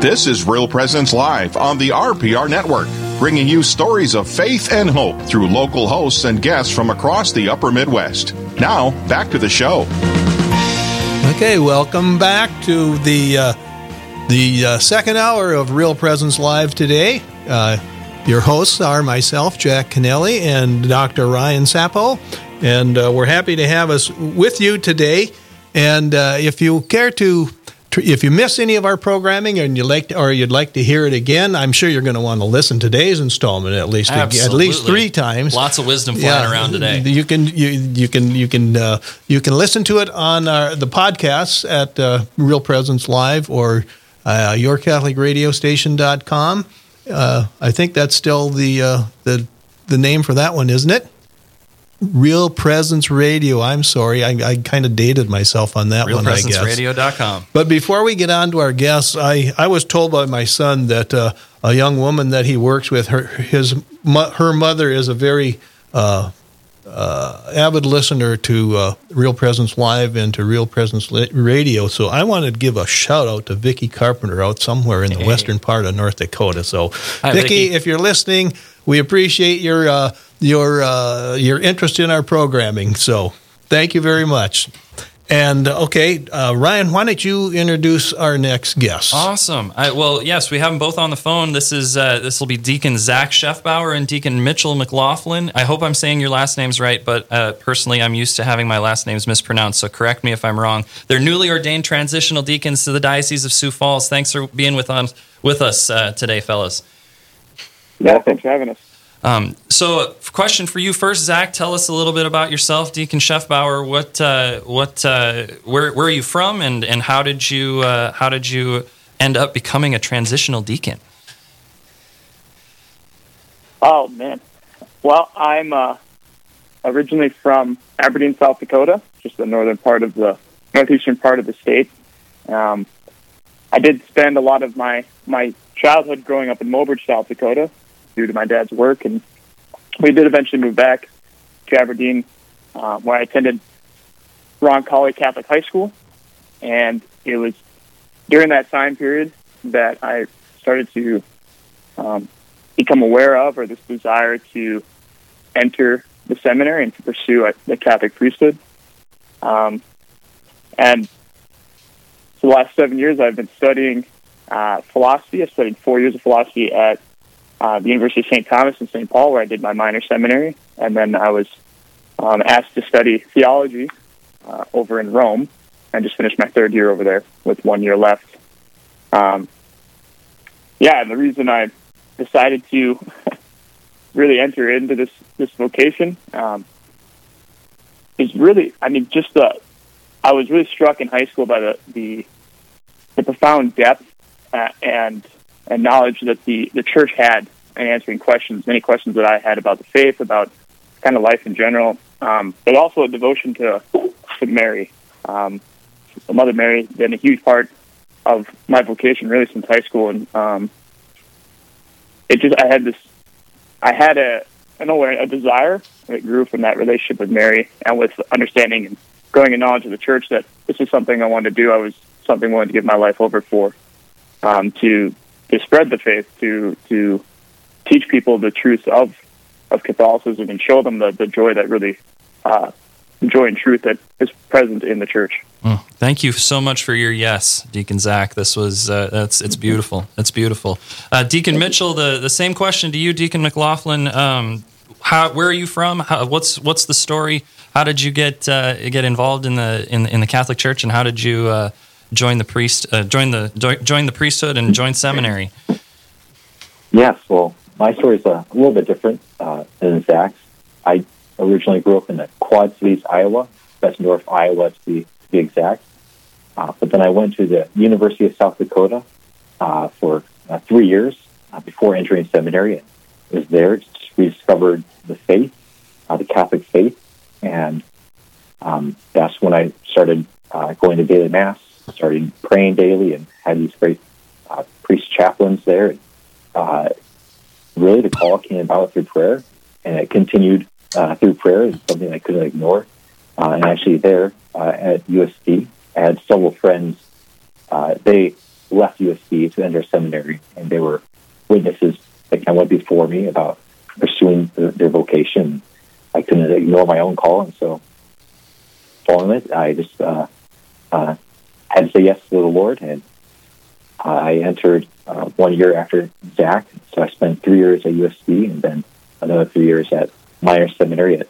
This is Real Presence Live on the RPR Network, bringing you stories of faith and hope through local hosts and guests from across the upper Midwest. Now, back to the show. Okay, welcome back to the uh, the uh, second hour of Real Presence Live today. Uh, your hosts are myself, Jack Kennelly, and Dr. Ryan Sappo, and uh, we're happy to have us with you today. And uh, if you care to if you miss any of our programming and you like to, or you'd like to hear it again, I'm sure you're going to want to listen to today's installment at least Absolutely. at least three times. Lots of wisdom flying Yeah, around today. You can you, you can you can uh, you can listen to it on our, the podcasts at uh, Real Presence Live or uh, yourcatholicradiostation.com. Uh, I think that's still the uh, the the name for that one, isn't it? Real Presence Radio. I'm sorry, I, I kind of dated myself on that one. I guess. RealPresenceRadio.com. But before we get on to our guests, I, I was told by my son that uh, a young woman that he works with, her his her mother is a very uh, uh, avid listener to uh, Real Presence Live and to Real Presence Radio. So I wanted to give a shout out to Vicky Carpenter out somewhere in the Hey. western part of North Dakota. So Hi, if you're listening, we appreciate your uh, your uh, your interest in our programming. So thank you very much. And okay, uh, Ryan, why don't you introduce our next guest? Awesome. I, well, yes, we have them both on the phone. This is uh, this will be Deacon Zach Scheffbauer and Deacon Mitchell McLaughlin. I hope I'm saying your last names right, but uh, personally, I'm used to having my last names mispronounced. So correct me if I'm wrong. They're newly ordained transitional deacons to the Diocese of Sioux Falls. Thanks for being with us with us uh, today, fellas. Yeah, thanks for having us. Um, so, question for you first, Zach. Tell us a little bit about yourself, Deacon Scheffbauer. What, uh, what, uh, where, where are you from, and and how did you, uh, how did you end up becoming a transitional deacon? Oh man, well, I'm uh, originally from Aberdeen, South Dakota, just the northern part of the northeastern part of the state. Um, I did spend a lot of my my childhood growing up in Mobridge, South Dakota, due to my dad's work, and we did eventually move back to Aberdeen, uh, where I attended Roncalli Catholic High School, and it was during that time period that I started to um, become aware of or this desire to enter the seminary and to pursue uh, the Catholic priesthood. Um, and for the last seven years, I've been studying uh, philosophy. I studied four years of philosophy at uh, the University of St. Thomas in St. Paul, where I did my minor seminary. And then I was um, asked to study theology uh, over in Rome and just finished my third year over there with one year left. Um, yeah, and the reason I decided to really enter into this this vocation um, is really, I mean, just the. I was really struck in high school by the the, the profound depth uh, and and knowledge that the the church had in answering questions, many questions that I had about the faith, about kind of life in general, um, but also a devotion to to Mary. Um, Mother Mary been a huge part of my vocation really since high school, and um, it just I had this I had a know a desire that grew from that relationship with Mary and with understanding and growing in knowledge of the church that this is something I wanted to do. I was something I wanted to give my life over for um, to to spread the faith to to teach people the truth of of Catholicism and show them the, the joy that really uh, the joy and truth that is present in the church. Mm. Thank you so much for your yes, Deacon Zach. This was uh, that's it's beautiful. That's beautiful. Uh, Deacon Mitchell, the, the same question to you, Deacon McLaughlin. Um, how where are you from? How, what's what's the story? How did you get uh, get involved in the in, in the Catholic Church, and how did you uh, join the priest uh, join the join the priesthood and join seminary? Yes, well, my story is a little bit different uh, than Zach's. I originally grew up in the Quad Cities, Iowa, North Iowa to be, to be exact. Uh, but then I went to the University of South Dakota uh, for uh, three years uh, before entering seminary. And was there rediscovered the faith, uh, the Catholic faith, and um, that's when I started uh, going to daily mass, started praying daily, and had these great uh, priest chaplains there. Uh, really, the call came about through prayer, and it continued uh, through prayer. It's something I couldn't ignore. Uh, and actually, there uh, at USD, I had several friends. Uh, they left USD to enter seminary, and they were witnesses that kind of went before me about pursuing the, their vocation. I couldn't ignore my own call, and so following it, I just uh, uh, had to say yes to the Lord, and I entered uh, one year after Zach. So I spent three years at USD, and then another three years at minor seminary at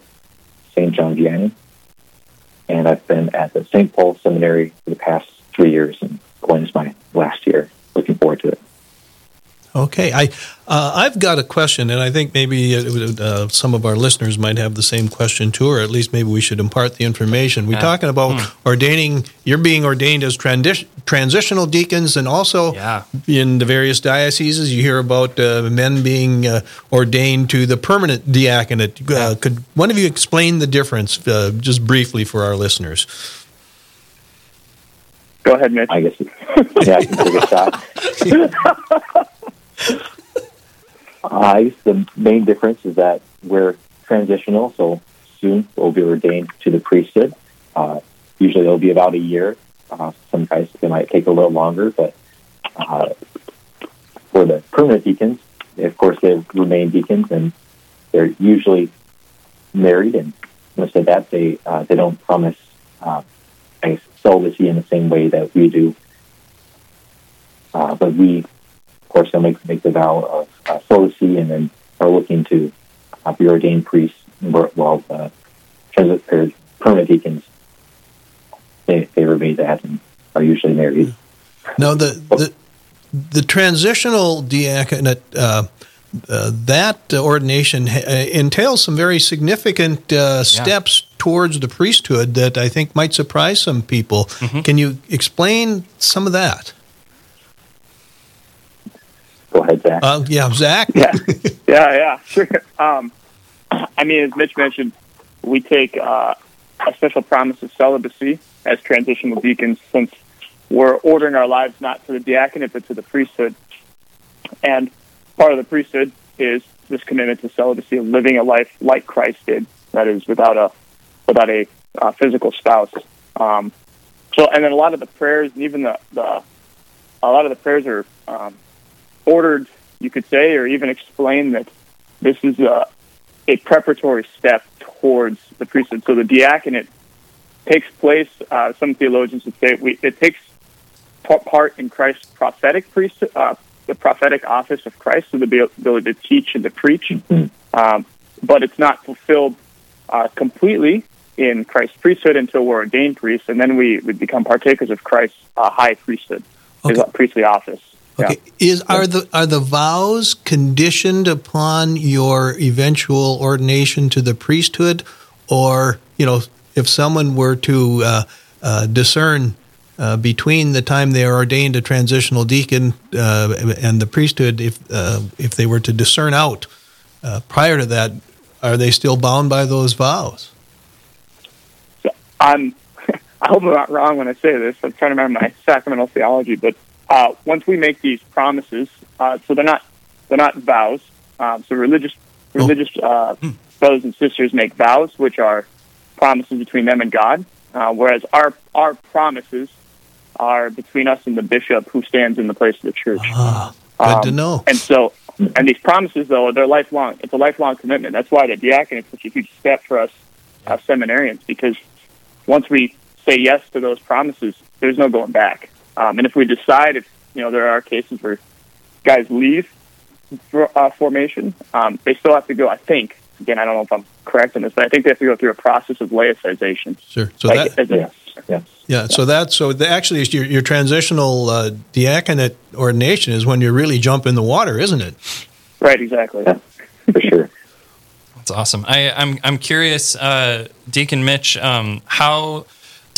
St. John Vianney. And I've been at the St. Paul Seminary for the past three years, and going is my last year. Looking forward to it. Okay, I uh, I've got a question, and I think maybe uh, uh, some of our listeners might have the same question too, or at least maybe we should impart the information. We're Yeah. talking about Hmm. ordaining. You're being ordained as trandi- transitional deacons, and also Yeah. in the various dioceses, you hear about uh, men being uh, ordained to the permanent diaconate. Uh, could one of you explain the difference, uh, just briefly, for our listeners? Go ahead, Mitch. I guess, yeah, I can take a shot. I the main difference is that we're transitional, so soon we'll be ordained to the priesthood. Uh, usually it'll be about a year. Uh, some guys it might take a little longer, but uh, for the permanent deacons, of course, they remain deacons, and they're usually married. And I say that, they uh, they don't promise, uh, celibacy in the same way that we do. Uh, but we, of course, will make make the vow of uh, celibacy, and then are looking to uh, be ordained priests. While the transit or permanent deacons, they they remain that and are usually married. Now, the the, the transitional diaconate. Uh, uh, that ordination uh, entails some very significant uh, steps towards the priesthood that I think might surprise some people. Can you explain some of that? Go ahead, Zach. Uh, yeah, Zach. yeah, yeah, yeah, sure. Um, I mean, as Mitch mentioned, we take uh, a special promise of celibacy as transitional deacons since we're ordering our lives not to the diaconate but to the priesthood. And part of the priesthood is this commitment to celibacy of living a life like Christ did, that is, without a without a uh, physical spouse. Um, so, and then a lot of the prayers, and even the, the a lot of the prayers are um, ordered, you could say, or even explain that this is a, a preparatory step towards the priesthood. So the diaconate takes place. Uh, some theologians would say we, it takes part in Christ's prophetic priesthood, uh, the prophetic office of Christ, so the ability to teach and to preach. Um, but it's not fulfilled uh, completely in Christ's priesthood until we're ordained priests, and then we, we become partakers of Christ's uh, high priesthood, his priestly office. Okay. Is are the are the vows conditioned upon your eventual ordination to the priesthood, or you know, if someone were to uh, uh, discern uh, between the time they are ordained a transitional deacon uh, and the priesthood, if uh, if they were to discern out uh, prior to that, are they still bound by those vows? I'm I hope I'm not wrong when I say this. I'm trying to remember my sacramental theology, but uh, once we make these promises, uh, so they're not they're not vows. Um, so religious religious uh, brothers and sisters make vows, which are promises between them and God, uh, whereas our our promises are between us and the bishop who stands in the place of the church. Ah, good to Um, know. And so, and these promises, though, they're lifelong. It's a lifelong commitment. That's why the diaconate is such a huge step for us uh, seminarians, because once we say yes to those promises, there's no going back. Um, and if we decide, if you know, there are cases where guys leave for, uh, formation, um, they still have to go. I think. Again, I don't know if I'm correct in this, but I think they have to go through a process of laicization. Sure. So Like, that, as a- yes, yes. Yeah, so that so the, actually your, your transitional uh, diaconate ordination is when you really jump in the water, isn't it? right, exactly. Yeah, for sure. That's awesome. I, I'm I'm curious, uh, Deacon Mitch. Um, how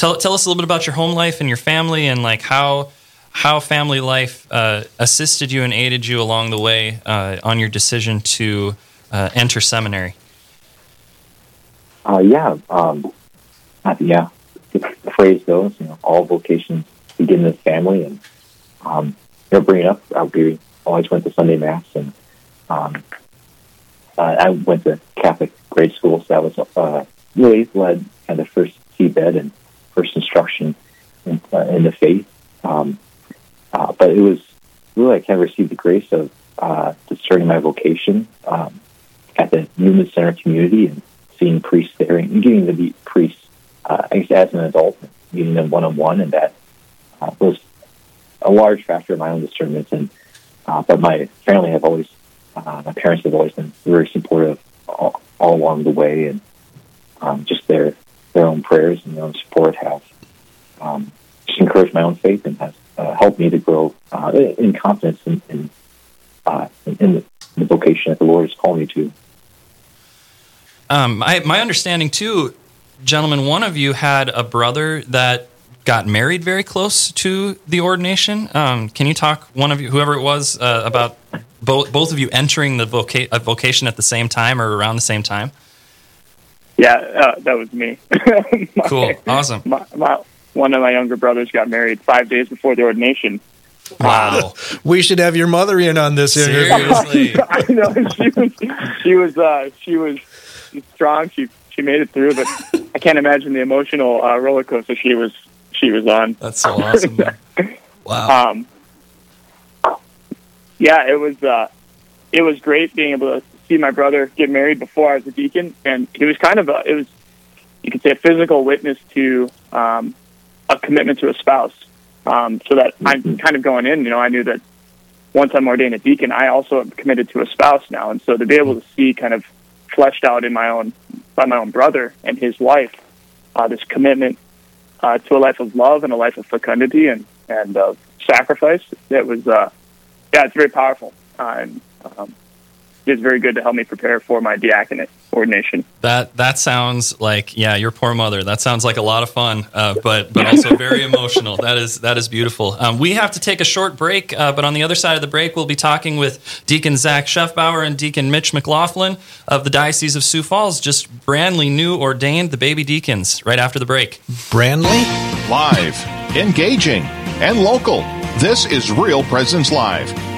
tell tell us a little bit about your home life and your family, and like how how family life uh, assisted you and aided you along the way uh, on your decision to uh, enter seminary. Uh, yeah, um, uh, yeah. The phrase goes, you know, all vocations begin in the family, and um, you know, bringing up, uh, we always went to Sunday mass, and um, I went to Catholic grade school, so that was really led kind of first seedbed and first instruction in, uh, in the faith. Um, Uh, but it was really I kind of received the grace of uh, discerning my vocation um, at the Newman Center community and seeing priests there and getting to meet priests, uh, I guess, as an adult, meeting them one on one, and that uh, was a large factor in my own discernment. And uh, but my family have always, my parents have always been very supportive all, all along the way, and um, just their their own prayers and their own support have um, just encouraged my own faith and has uh, helped me to grow uh, in confidence in, in, uh, in the, vocation that the Lord has called me to. Um, my, my understanding too, gentlemen, one of you had a brother that got married very close to the ordination. Um, can you talk, one of you, whoever it was, uh, about both both of you entering the voca- vocation at the same time or around the same time? Yeah, uh, that was me. my, cool, awesome. My, my, one of my younger brothers got married five days before the ordination. Wow, we should have your mother in on this interview. Seriously, I know she was she was uh, she was strong. She she made it through, but I can't imagine the emotional uh, roller coaster she was she was on. That's so awesome. wow. Um, yeah, it was uh, it was great being able to see my brother get married before I was a deacon, and he was kind of a it was you could say a physical witness to um, a commitment to a spouse. Um, so that I'm kind of going in, you know, I knew that once I'm ordained a deacon, I also am committed to a spouse now, and so to be able to see kind of fleshed out in my own by my own brother and his wife uh, this commitment uh, to a life of love and a life of fecundity and and uh, sacrifice. It was uh, yeah, it's very powerful, uh, and um, it's very good to help me prepare for my diaconate ordination. That that sounds like yeah, your poor mother. That sounds like a lot of fun, uh, but but also very emotional. That is that is beautiful. Um, we have to take a short break, uh, but on the other side of the break, we'll be talking with Deacon Zach Schefbauer and Deacon Mitch McLaughlin of the Diocese of Sioux Falls, just brandly new ordained, the baby deacons. Right after the break, Brandley live, engaging, and local. This is Real Presence Live,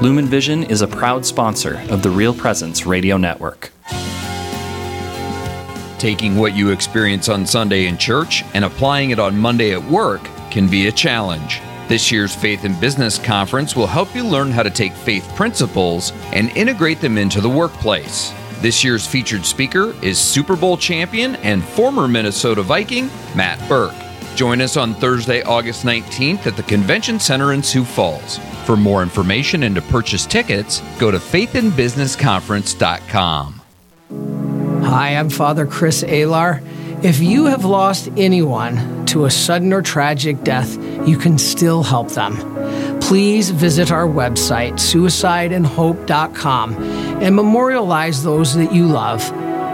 Lumen Vision is a proud sponsor of the Real Presence Radio Network. Taking what you experience on Sunday in church and applying it on Monday at work can be a challenge. This year's Faith and Business Conference will help you learn how to take faith principles and integrate them into the workplace. This year's featured speaker is Super Bowl champion and former Minnesota Viking, Matt Birk. Join us on Thursday, August 19th at the Convention Center in Sioux Falls. For more information and to purchase tickets, go to faithinbusinessconference.com. Hi, I'm Father Chris Alar. If you have lost anyone to a sudden or tragic death, you can still help them. Please visit our website, suicideandhope.com, and memorialize those that you love.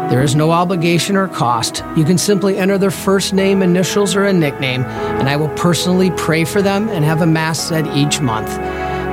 There is no obligation or cost. You can simply enter their first name, initials, or a nickname, and I will personally pray for them and have a Mass said each month.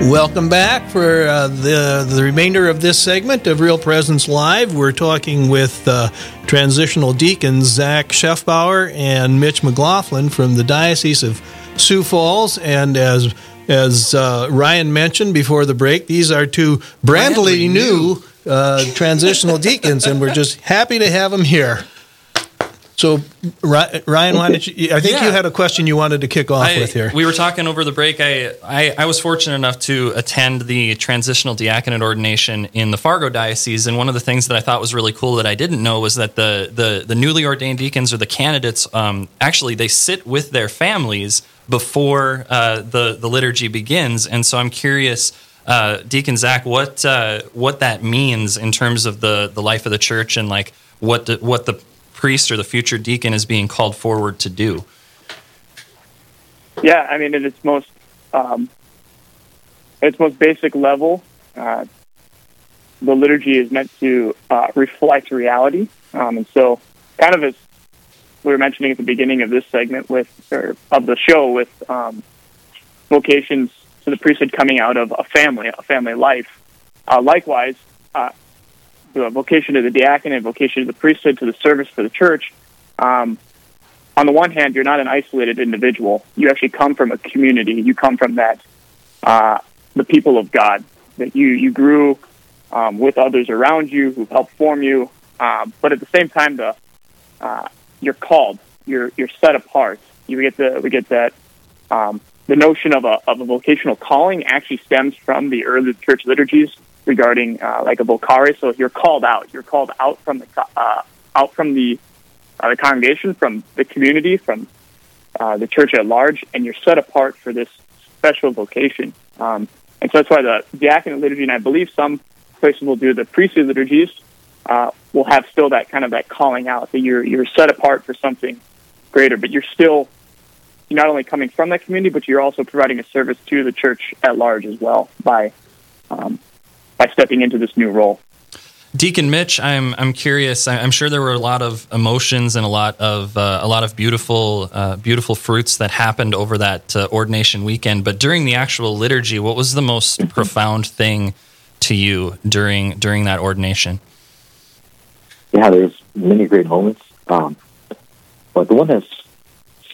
Welcome back for uh, the the remainder of this segment of Real Presence Live. We're talking with uh, transitional deacons Zach Schefbauer and Mitch McLaughlin from the Diocese of Sioux Falls, and as as uh, Ryan mentioned before the break, these are two brandly, Brandly new uh, transitional deacons, and we're just happy to have them here. So, Ryan, why don't you? I think you had a question you wanted to kick off I- with here. We were talking over the break. I, I, I was fortunate enough to attend the transitional diaconate ordination in the Fargo diocese, and one of the things that I thought was really cool that I didn't know was that the the, the newly ordained deacons or the candidates um, actually they sit with their families before uh, the the liturgy begins, and so I'm curious. Uh, Deacon Zach, what uh, what that means in terms of the, the life of the church and like what the, what the priest or the future deacon is being called forward to do. Yeah, I mean, at its most, um, at its most basic level, uh, the liturgy is meant to uh, reflect reality, um, and so kind of as we were mentioning at the beginning of this segment with or of the show with um, vocations to the priesthood coming out of a family, a family life. Uh, likewise, uh, the vocation to the diaconate, vocation to the priesthood, to the service for the church. Um, on the one hand, you're not an isolated individual. You actually come from a community. You come from that, uh, the people of God. That you you grew um, with others around you who've helped form you. Um, but at the same time, the uh, you're called. You're you're set apart. You get the we get that. Um, the notion of a of a vocational calling actually stems from the early church liturgies regarding uh, like a vocare. So you're called out. You're called out from the uh, out from the uh, the congregation, from the community, from uh, the church at large, and you're set apart for this special vocation. Um, and so that's why the diaconate liturgy, and I believe some places will do the priestly liturgies, uh, will have still that kind of that calling out that you're you're set apart for something greater, but you're still you're not only coming from that community, but you're also providing a service to the church at large as well by um, by stepping into this new role. Deacon Mitch, I'm I'm curious. I'm sure there were a lot of emotions and a lot of uh, a lot of beautiful uh, beautiful fruits that happened over that uh, ordination weekend. But during the actual liturgy, what was the most profound thing to you during during that ordination? yeah, there's many great moments. Um, but the one that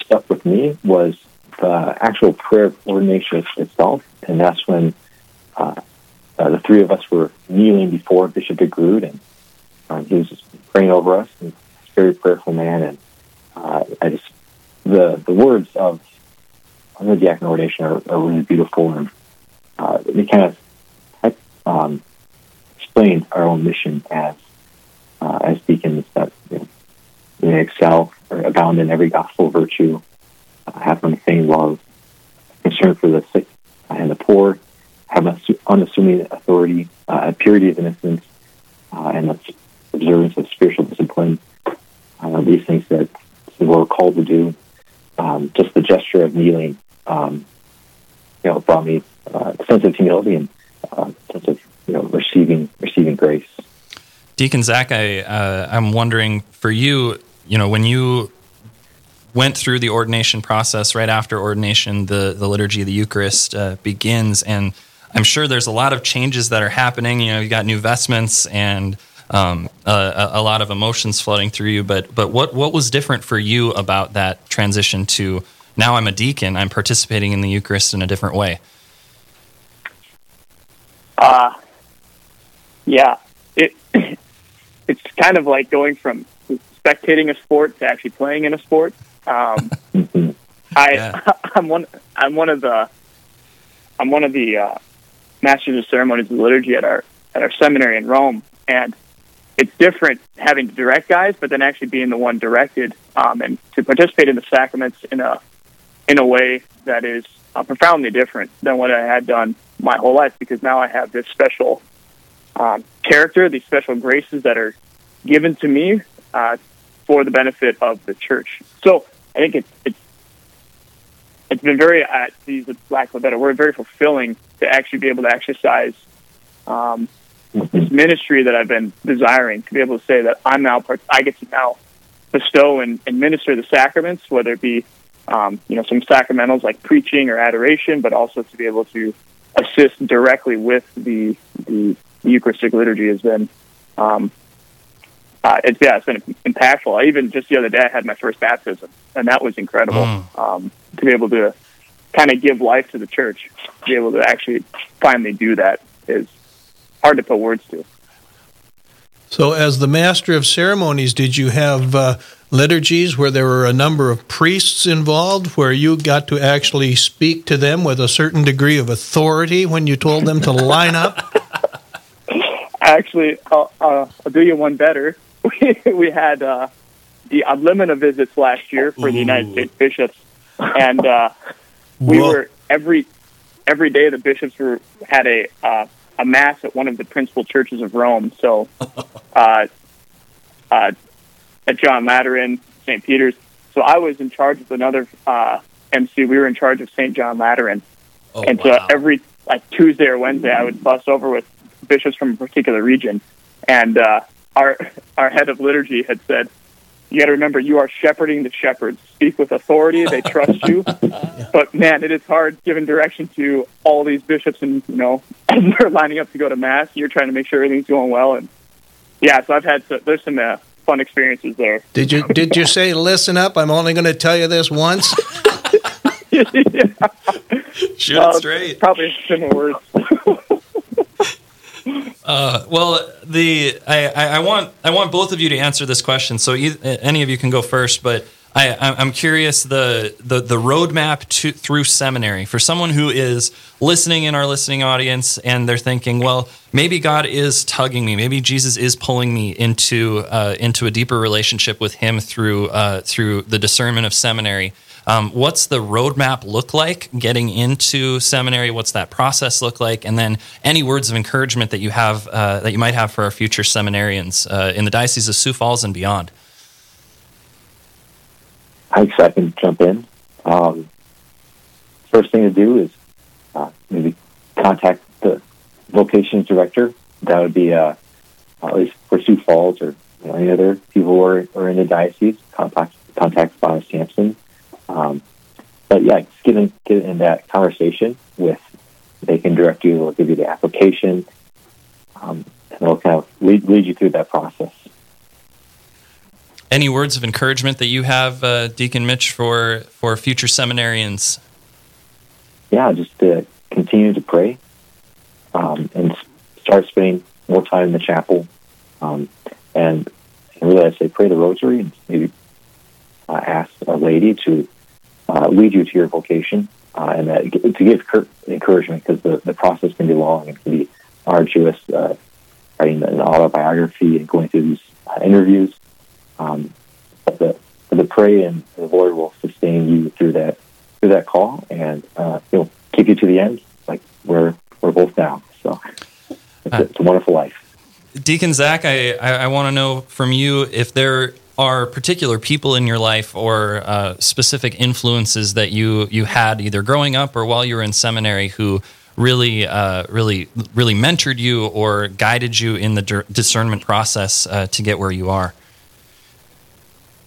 stuck with me was the actual prayer of ordination itself, and that's when uh, uh, the three of us were kneeling before Bishop DeGrood, and um, he was praying over us. And he's a very prayerful man, and uh, I just the the words of the diaconate ordination are, are really beautiful, and uh, they kind of um, explain our own mission as uh, as deacons that you know, we excel or abound in every gospel virtue, uh, have unfeigned love, concern for the sick and the poor, have assu- unassuming authority, uh, purity of innocence, uh, and observance of spiritual discipline. Uh, these things that we're called to do. Um, just the gesture of kneeling, um, you know, brought me uh, a sense of humility and uh, a sense of you know receiving receiving grace. Deacon Zach, I uh, I'm wondering for you, you know, when you went through the ordination process right after ordination, the the liturgy of the Eucharist uh, begins, and I'm sure there's a lot of changes that are happening. You know, you got new vestments and um, a, a lot of emotions flooding through you. But but what what was different for you about that transition to now I'm a deacon, I'm participating in the Eucharist in a different way? Uh, yeah, it it's kind of like going from spectating a sport to actually playing in a sport. Um, I Yeah. I'm one I'm one of the I'm one of the uh, masters of ceremonies of liturgy at our at our seminary in Rome, and it's different having to direct guys, but then actually being the one directed um, and to participate in the sacraments in a in a way that is uh, profoundly different than what I had done my whole life because now I have this special um, character, these special graces that are given to me uh, for the benefit of the church. So I think it's it's it's been very, uh, to use the lack of a better word, very fulfilling to actually be able to exercise um, this ministry that I've been desiring to be able to say that I'm now part, I get to now bestow and, and minister the sacraments, whether it be um, you know some sacramentals like preaching or adoration, but also to be able to assist directly with the the Eucharistic liturgy has been um, uh, it's yeah it's been impactful. I even just the other day I had my first baptism, and that was incredible Mm. um, to be able to kind of give life to the church. To be able to actually finally do that is hard to put words to. So, as the master of ceremonies, did you have uh, liturgies where there were a number of priests involved, where you got to actually speak to them with a certain degree of authority when you told them to line up? Actually, I'll, uh, I'll do you one better. We, we had uh, the limina visits last year for the United States bishops, and uh, we Whoa. were every every day the bishops were had a uh, a mass at one of the principal churches of Rome. So, uh, uh, at John Lateran, St. Peter's. So I was in charge of another uh, MC. We were in charge of St. John Lateran, Oh, and so wow. every like Tuesday or Wednesday, I would bus over with bishops from a particular region, and uh, our our head of liturgy had said. You got to remember, you are shepherding the shepherds. Speak with authority; they trust you. But man, it is hard giving direction to all these bishops, and you know, as they're lining up to go to mass, you're trying to make sure everything's going well. And yeah, so I've had so, there's some uh, fun experiences there. Did you did you say listen up? I'm only going to tell you this once. Shoot Uh, it straight. Probably similar words. Uh, well, the I, I, want I want both of you to answer this question. So any of you can go first, but I, I'm curious the the the roadmap to through seminary for someone who is listening in our listening audience and they're thinking, well, maybe God is tugging me, maybe Jesus is pulling me into uh, into a deeper relationship with Him through uh, through the discernment of seminary. Um, what's the roadmap look like getting into seminary? What's that process look like? And then any words of encouragement that you have uh, that you might have for our future seminarians uh, in the diocese of Sioux Falls and beyond. I guess I can jump in. Um, first thing to do is uh, maybe contact the vocations director. That would be uh, at least for Sioux Falls or you know, any other people who are, are in the diocese. Contact contact Father Sampson. Um, but yeah, just get in, get in that conversation with. They can direct you. They'll give you the application, um, and they'll kind of lead, lead you through that process. Any words of encouragement that you have, uh, Deacon Mitch, for for future seminarians? yeah, just to continue to pray um, and start spending more time in the chapel. Um, and, and really, I say pray the rosary and maybe uh, ask a lady to uh, lead you to your vocation uh, and that, to give cur- encouragement because the, the process can be long and can be arduous. Uh, writing an autobiography and going through these uh, interviews. Um, but the, the pray and the Lord will sustain you through that through that call, and uh, he'll keep you to the end, like we're we're both now. So it's, a, it's a wonderful life. Deacon Zach, I, I, I want to know from you if there are particular people in your life or uh, specific influences that you, you had either growing up or while you were in seminary who really, uh, really, really mentored you or guided you in the discernment process uh, to get where you are.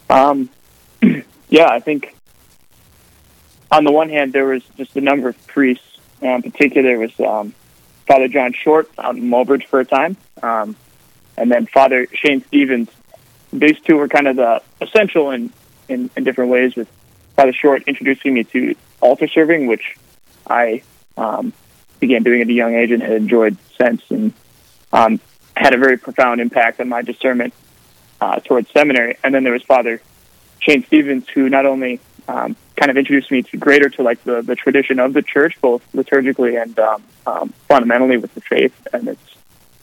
Um, yeah, I think on the one hand, there was just a number of priests. Uh, in particular, was um, Father John Short out in Mobridge for a time, um, and then Father Shane Stevens. These two were kind of the essential in, in, in different ways. With Father Short introducing me to altar serving, which I um, began doing at a young age and had enjoyed since, and um, had a very profound impact on my discernment uh, towards seminary. And then there was Father Shane Stevens, who not only um, kind of introduced me to greater to like the, the tradition of the church, both liturgically and um, um, fundamentally with the faith and its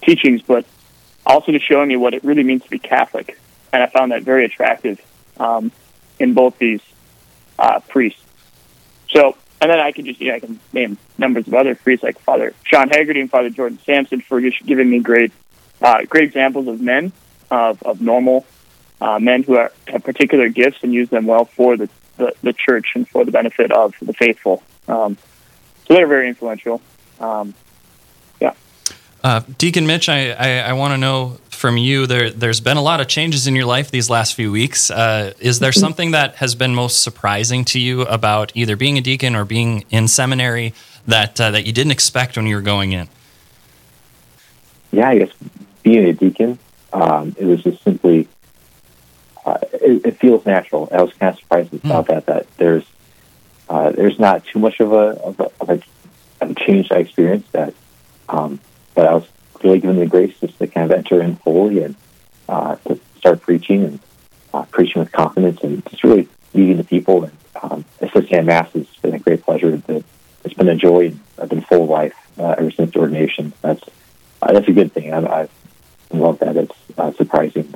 teachings, but also to showing me what it really means to be Catholic. And I found that very attractive um, in both these uh, priests. So, and then I can just, you know, I can name numbers of other priests like Father Sean Haggerty and Father Jordan Sampson for just giving me great, uh, great examples of men, of, of normal uh, men who are, have particular gifts and use them well for the, the, the church and for the benefit of the faithful. Um, so they're very influential. Um, yeah. Uh, Deacon Mitch, I, I, I want to know from you. There, there's been a lot of changes in your life these last few weeks. Uh, is there something that has been most surprising to you about either being a deacon or being in seminary that uh, that you didn't expect when you were going in? Yeah, I guess being a deacon, um, it was just simply, uh, it, it feels natural. I was kind of surprised about that. That there's uh, there's not too much of a of a, of a, of a change I experienced that, um, but I was really given the grace just to kind of enter in fully and uh, to start preaching and uh, preaching with confidence and just really leading the people and um, assisting at mass has been a great pleasure. It's been a joy. I've been full of life uh, ever since the ordination. That's uh, that's a good thing. I, I love that. It's uh, surprising.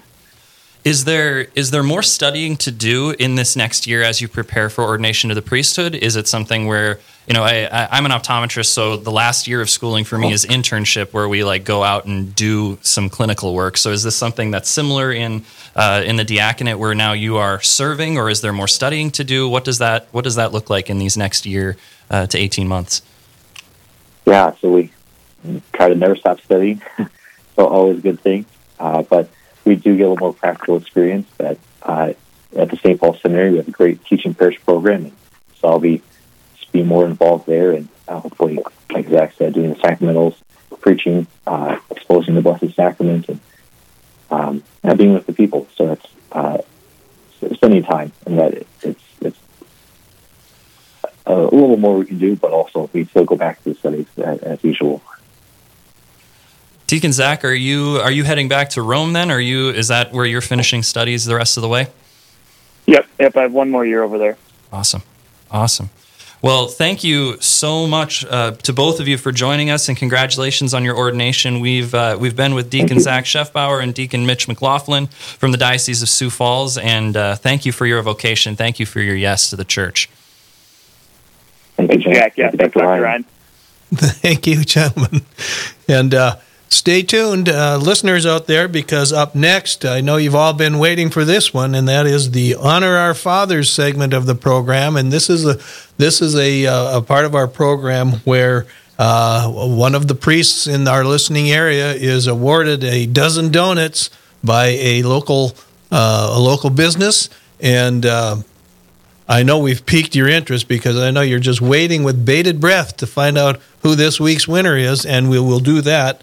Is there is there more studying to do in this next year as you prepare for ordination to the priesthood? Is it something where you know I, I am an optometrist, so the last year of schooling for me is internship, where we like go out and do some clinical work. So is this something that's similar in uh, in the diaconate, where now you are serving, or is there more studying to do? What does that what does that look like in these next year uh, to 18 months? Yeah, so we try to never stop studying. so always a good thing. Uh, but we do get a little more practical experience. That uh, at the St. Paul Seminary, we have a great teaching parish program, and so I'll be be more involved there, and uh, hopefully, like Zach said, doing the sacramentals, preaching, uh, exposing the Blessed Sacrament, and, um, and being with the people. So it's uh, spending time, and that it's it's a little more we can do, but also we still go back to the studies as, as usual. Deacon Zach, are you are you heading back to Rome then? Are you is that where you're finishing studies the rest of the way? Yep, yep. I have one more year over there. Awesome, awesome. Well, thank you so much uh, to both of you for joining us, and congratulations on your ordination. We've uh, we've been with Deacon Zach Scheffbauer and Deacon Mitch McLaughlin from the Diocese of Sioux Falls, and uh, thank you for your vocation. Thank you for your yes to the church. Thank you, Jack. Yeah, thanks, Dr. Ryan. Thank you, gentlemen. And uh, Stay tuned, uh, listeners out there, because up next, I know you've all been waiting for this one, and that is the Honor Our Fathers segment of the program. And this is a this is a, uh, a part of our program where uh, one of the priests in our listening area is awarded a dozen donuts by a local uh, a local business, and uh, I know we've piqued your interest because I know you're just waiting with bated breath to find out who this week's winner is, and we will do that